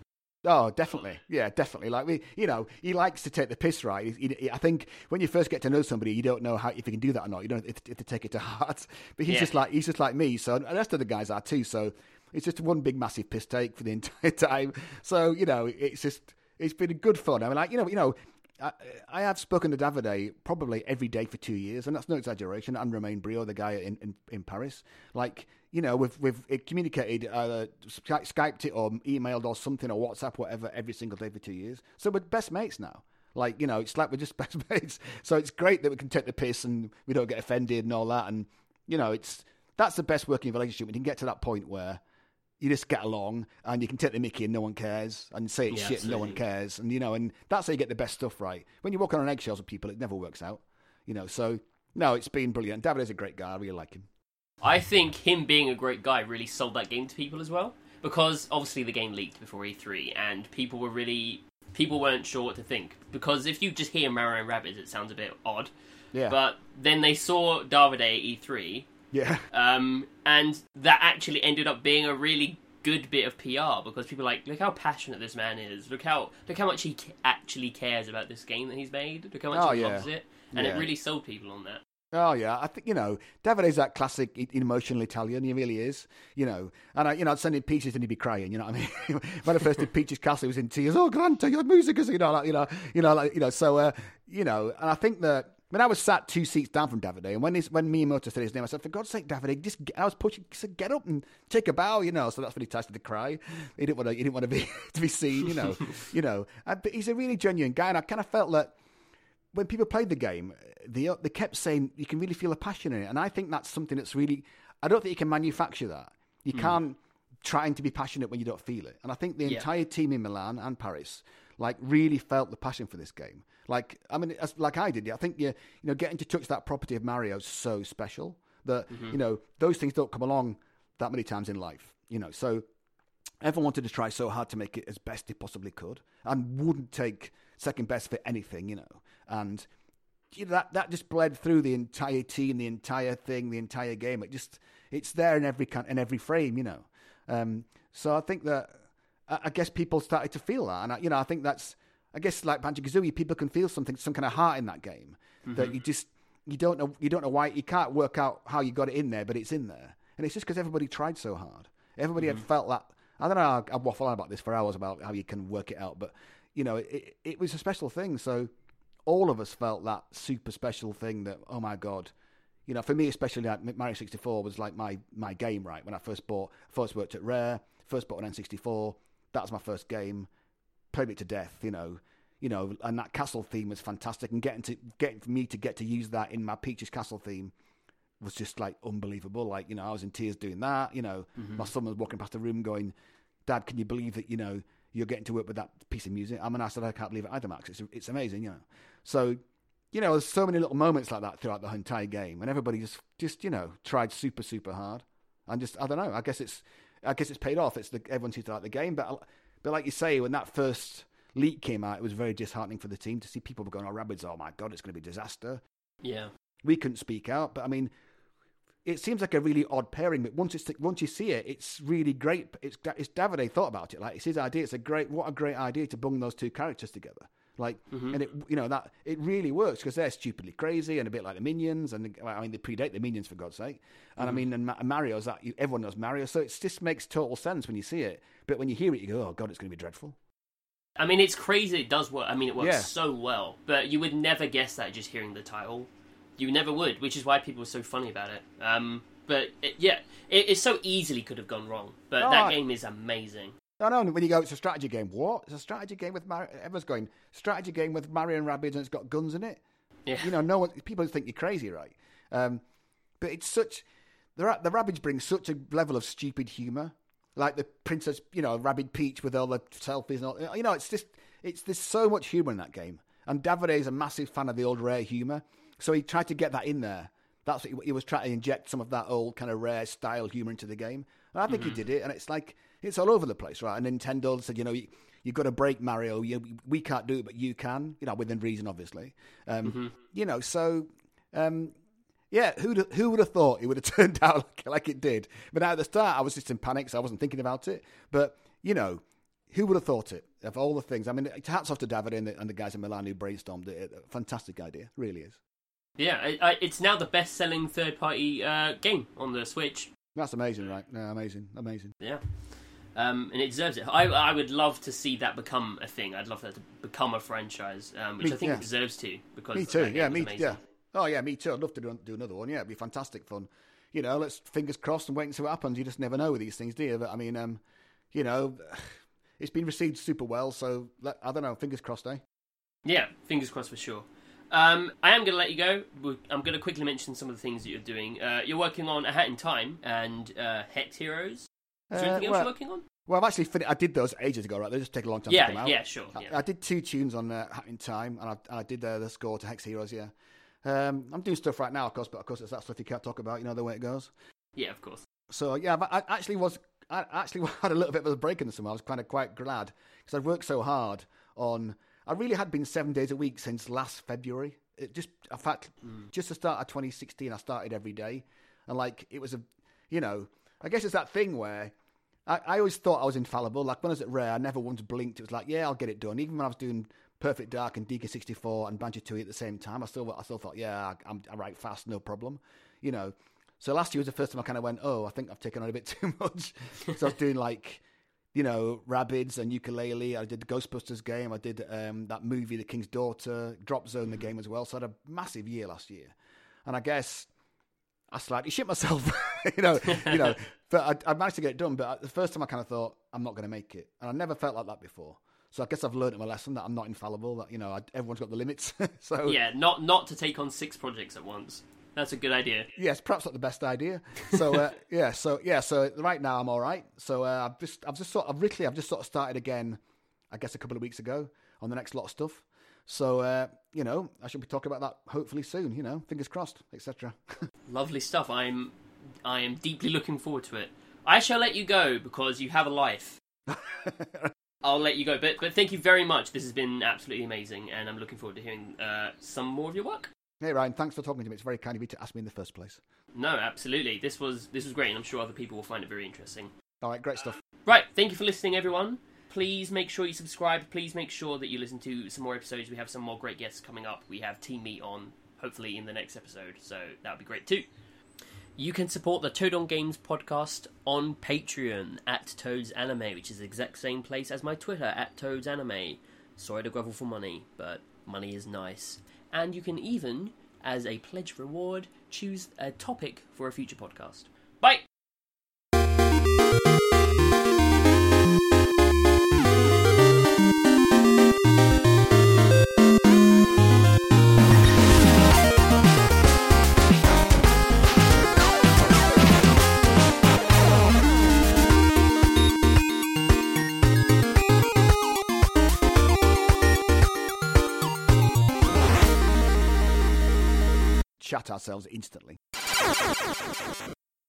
Oh, definitely. Yeah, definitely. Like we, you know, he likes to take the piss, right? He, he, I think when you first get to know somebody, you don't know how if you can do that or not. You don't if, if to take it to heart. But he's yeah. just like he's just like me. So the rest of the guys are too. So it's just one big massive piss take for the entire time. So you know, it's just it's been good fun. I mean, like you know, you know. I, I have spoken to Davide probably every day for two years, and that's no exaggeration. And Romain Brio, the guy in, in, in Paris, like you know, we've we've communicated, either skyped it or emailed or something or WhatsApp, whatever, every single day for two years. So we're best mates now. Like you know, it's like we're just best mates. So it's great that we can take the piss and we don't get offended and all that. And you know, it's that's the best working relationship. We can get to that point where you just get along and you can take the mickey and no one cares and say it's yeah, shit absolutely. and no one cares and you know and that's how you get the best stuff right when you walk on eggshells with people it never works out you know so no it's been brilliant david is a great guy i really like him I think him being a great guy really sold that game to people as well. Because obviously the game leaked before E3, and people were really people weren't sure what to think. Because if you just hear Mario and Rabbids, it sounds a bit odd. Yeah. But then they saw Davide at E3. Yeah. Um, and that actually ended up being a really good bit of PR because people like, look how passionate this man is. Look how look how much he actually cares about this game that he's made. Look how much oh, he yeah. loves it, and yeah. it really sold people on that. Oh yeah, I think you know David is that classic emotional Italian. He really is, you know. And I, you know, I'd send him peaches and he'd be crying. You know what I mean? when I first did Peach's Castle, he was in tears. Oh, Granta, your music is, you know, like, you know, you know, like, you know. So, uh, you know, and I think that I mean, I was sat two seats down from Davide, and when his, when Miyamoto said his name, I said, "For God's sake, Davide, just get, I was pushing, he said, get up and take a bow," you know. So that's when he started to cry. He didn't want to, he didn't want to be to be seen, you know, you know. And, but he's a really genuine guy, and I kind of felt that when people played the game, they they kept saying you can really feel a passion in it, and I think that's something that's really. I don't think you can manufacture that. You mm. can't trying to be passionate when you don't feel it, and I think the yeah. entire team in Milan and Paris like really felt the passion for this game. Like I mean, as, like I did. Yeah, I think you you know getting to touch that property of Mario is so special that mm-hmm. you know those things don't come along that many times in life. You know, so everyone wanted to try so hard to make it as best they possibly could, and wouldn't take second best for anything. You know, and you know, that that just bled through the entire team, the entire thing, the entire game. It just it's there in every in every frame. You know, um, so I think that I guess people started to feel that, and I, you know, I think that's I guess like Banjo Kazooie, people can feel something, some kind of heart in that game mm-hmm. that you just you don't know you don't know why you can't work out how you got it in there, but it's in there, and it's just because everybody tried so hard. Everybody mm-hmm. had felt that. I don't know. I waffle on about this for hours about how you can work it out, but you know, it it was a special thing. So all of us felt that super special thing that oh my god, you know, for me especially, like Mario sixty four was like my my game. Right when I first bought, first worked at Rare, first bought an N sixty four. That was my first game played it to death, you know. You know, and that castle theme was fantastic, and getting to getting for me to get to use that in my Peach's Castle theme was just like unbelievable. Like, you know, I was in tears doing that. You know, mm-hmm. my son was walking past the room going, "Dad, can you believe that? You know, you're getting to work with that piece of music." I mean, I said, "I can't believe it either, Max. It's it's amazing." You know, so you know, there's so many little moments like that throughout the entire game, and everybody just just you know tried super super hard, and just I don't know. I guess it's I guess it's paid off. It's the everyone seems to like the game, but but like you say, when that first leak came out, it was very disheartening for the team to see people were going, "Oh, Rabbids! Oh my god, it's going to be a disaster." Yeah, we couldn't speak out, but I mean, it seems like a really odd pairing. But once it's once you see it, it's really great. It's it's Davide thought about it. Like it's his idea. It's a great what a great idea to bung those two characters together. Like, mm-hmm. and it you know that it really works because they're stupidly crazy and a bit like the minions, and I mean they predate the minions for God's sake. And mm-hmm. I mean, and Mario's that everyone knows Mario, so it just makes total sense when you see it. But when you hear it, you go, "Oh God, it's going to be dreadful." I mean, it's crazy. It does work. I mean, it works yeah. so well, but you would never guess that just hearing the title. You never would, which is why people were so funny about it. Um, but it, yeah, it, it, so easily could have gone wrong. But oh, that game is amazing. No, no. When you go, it's a strategy game. What? It's a strategy game with Mario. Everyone's going strategy game with Mario and Rabbids, and it's got guns in it. Yeah. You know, no one. People think you're crazy, right? Um, but it's such. The the Rabbids bring such a level of stupid humour, like the Princess, you know, rabbit Peach with all the selfies and all. You know, it's just it's there's so much humour in that game, and Davide is a massive fan of the old rare humour, so he tried to get that in there. That's what he, he was trying to inject some of that old kind of rare style humour into the game, and I think mm-hmm. he did it. And it's like it's all over the place, right? And Nintendo said, you know, you, have got to break Mario. You, we can't do it, but you can. You know, within reason, obviously. Um, mm-hmm. You know, so um, yeah, who who would have thought it would have turned out like, like, it did? But at the start, I was just in panic, so I wasn't thinking about it. But you know, who would have thought it of all the things? I mean, hats off to David and the, and the guys in Milan who brainstormed it. Fantastic idea, really is. Yeah, it's now the best-selling third-party uh, game on the Switch. That's amazing, right? Yeah, amazing, amazing. Yeah. Um, and it deserves it. I, I would love to see that become a thing. I'd love that to become a franchise, um, which me, I think yeah. it deserves to. Because me too. Yeah, me. Amazing. Yeah. Oh yeah, me too. I'd love to do, do another one. Yeah, it'd be fantastic fun. You know, let's fingers crossed and wait and see what happens. You just never know with these things, do you? But I mean, um, you know, it's been received super well. So I don't know. Fingers crossed, eh? Yeah, fingers crossed for sure. Um, I am going to let you go. I'm going to quickly mention some of the things that you're doing. Uh, you're working on A Hat in Time and uh, Hex Heroes. Is there anything uh, well, else you're working on? Well, I've actually finished. I did those ages ago, right? They just take a long time yeah, to come out. Yeah, sure. Yeah. I, I, did two tunes on uh, Hat in Time, and I, I did uh, the score to Hex Heroes. Yeah, um, I'm doing stuff right now, of course, but of course it's that stuff you can't talk about. You know the way it goes. Yeah, of course. So yeah, but I actually was. I actually had a little bit of a break in the summer. I was kind of quite glad because I'd worked so hard on. I really had been seven days a week since last February. It just in fact mm. just the start of 2016 i started every day. And like it was a you know i guess it's that thing where I, I always thought i was infallible. Like when i was at rare i never once blinked. It was like yeah i'll get it done. Even when i was doing perfect dark and DK64 and banjo tooie at the same time i still i still thought yeah i'm i write fast no problem you know. So last year was the first time i kind of went oh i think i've taken on a bit too much. So i was doing like you know, Rabbids and Yooka-Laylee. I did the Ghostbusters game. I did um, that movie, The King's Daughter, Drop Zone, the game as well. So I had a massive year last year. And I guess I slightly shit myself, you know, you know. But I, I, managed to get it done. But the first time I kind of thought I'm not going to make it, and I never felt like that before. So I guess I've learned my lesson that I'm not infallible. That you know, I, everyone's got the limits. so yeah, not not to take on six projects at once. That's a good idea. Yes, perhaps not the best idea. So uh, yeah, so yeah, so right now I'm all right. So uh, I've just I've just sort of literally I've just sort of started again. I guess a couple of weeks ago on the next lot of stuff. So uh, you know, I should be talking about that hopefully soon. You know, fingers crossed, etc. Lovely stuff. I'm I am deeply looking forward to it. I shall let you go because you have a life. I'll let you go, but but thank you very much. This has been absolutely amazing, and I'm looking forward to hearing uh, some more of your work. Hey Ryan, thanks for talking to me. It's very kind of you to ask me in the first place. No, absolutely. This was this was great, and I'm sure other people will find it very interesting. All right, great stuff. Right, thank you for listening, everyone. Please make sure you subscribe. Please make sure that you listen to some more episodes. We have some more great guests coming up. We have Team Meat on, hopefully in the next episode, so that would be great too. You can support the Toad on Games podcast on Patreon at Toads Anime, which is the exact same place as my Twitter at Toads Anime. Sorry to grovel for money, but money is nice. And you can even, as a pledge reward, choose a topic for a future podcast. Chat ourselves instantly.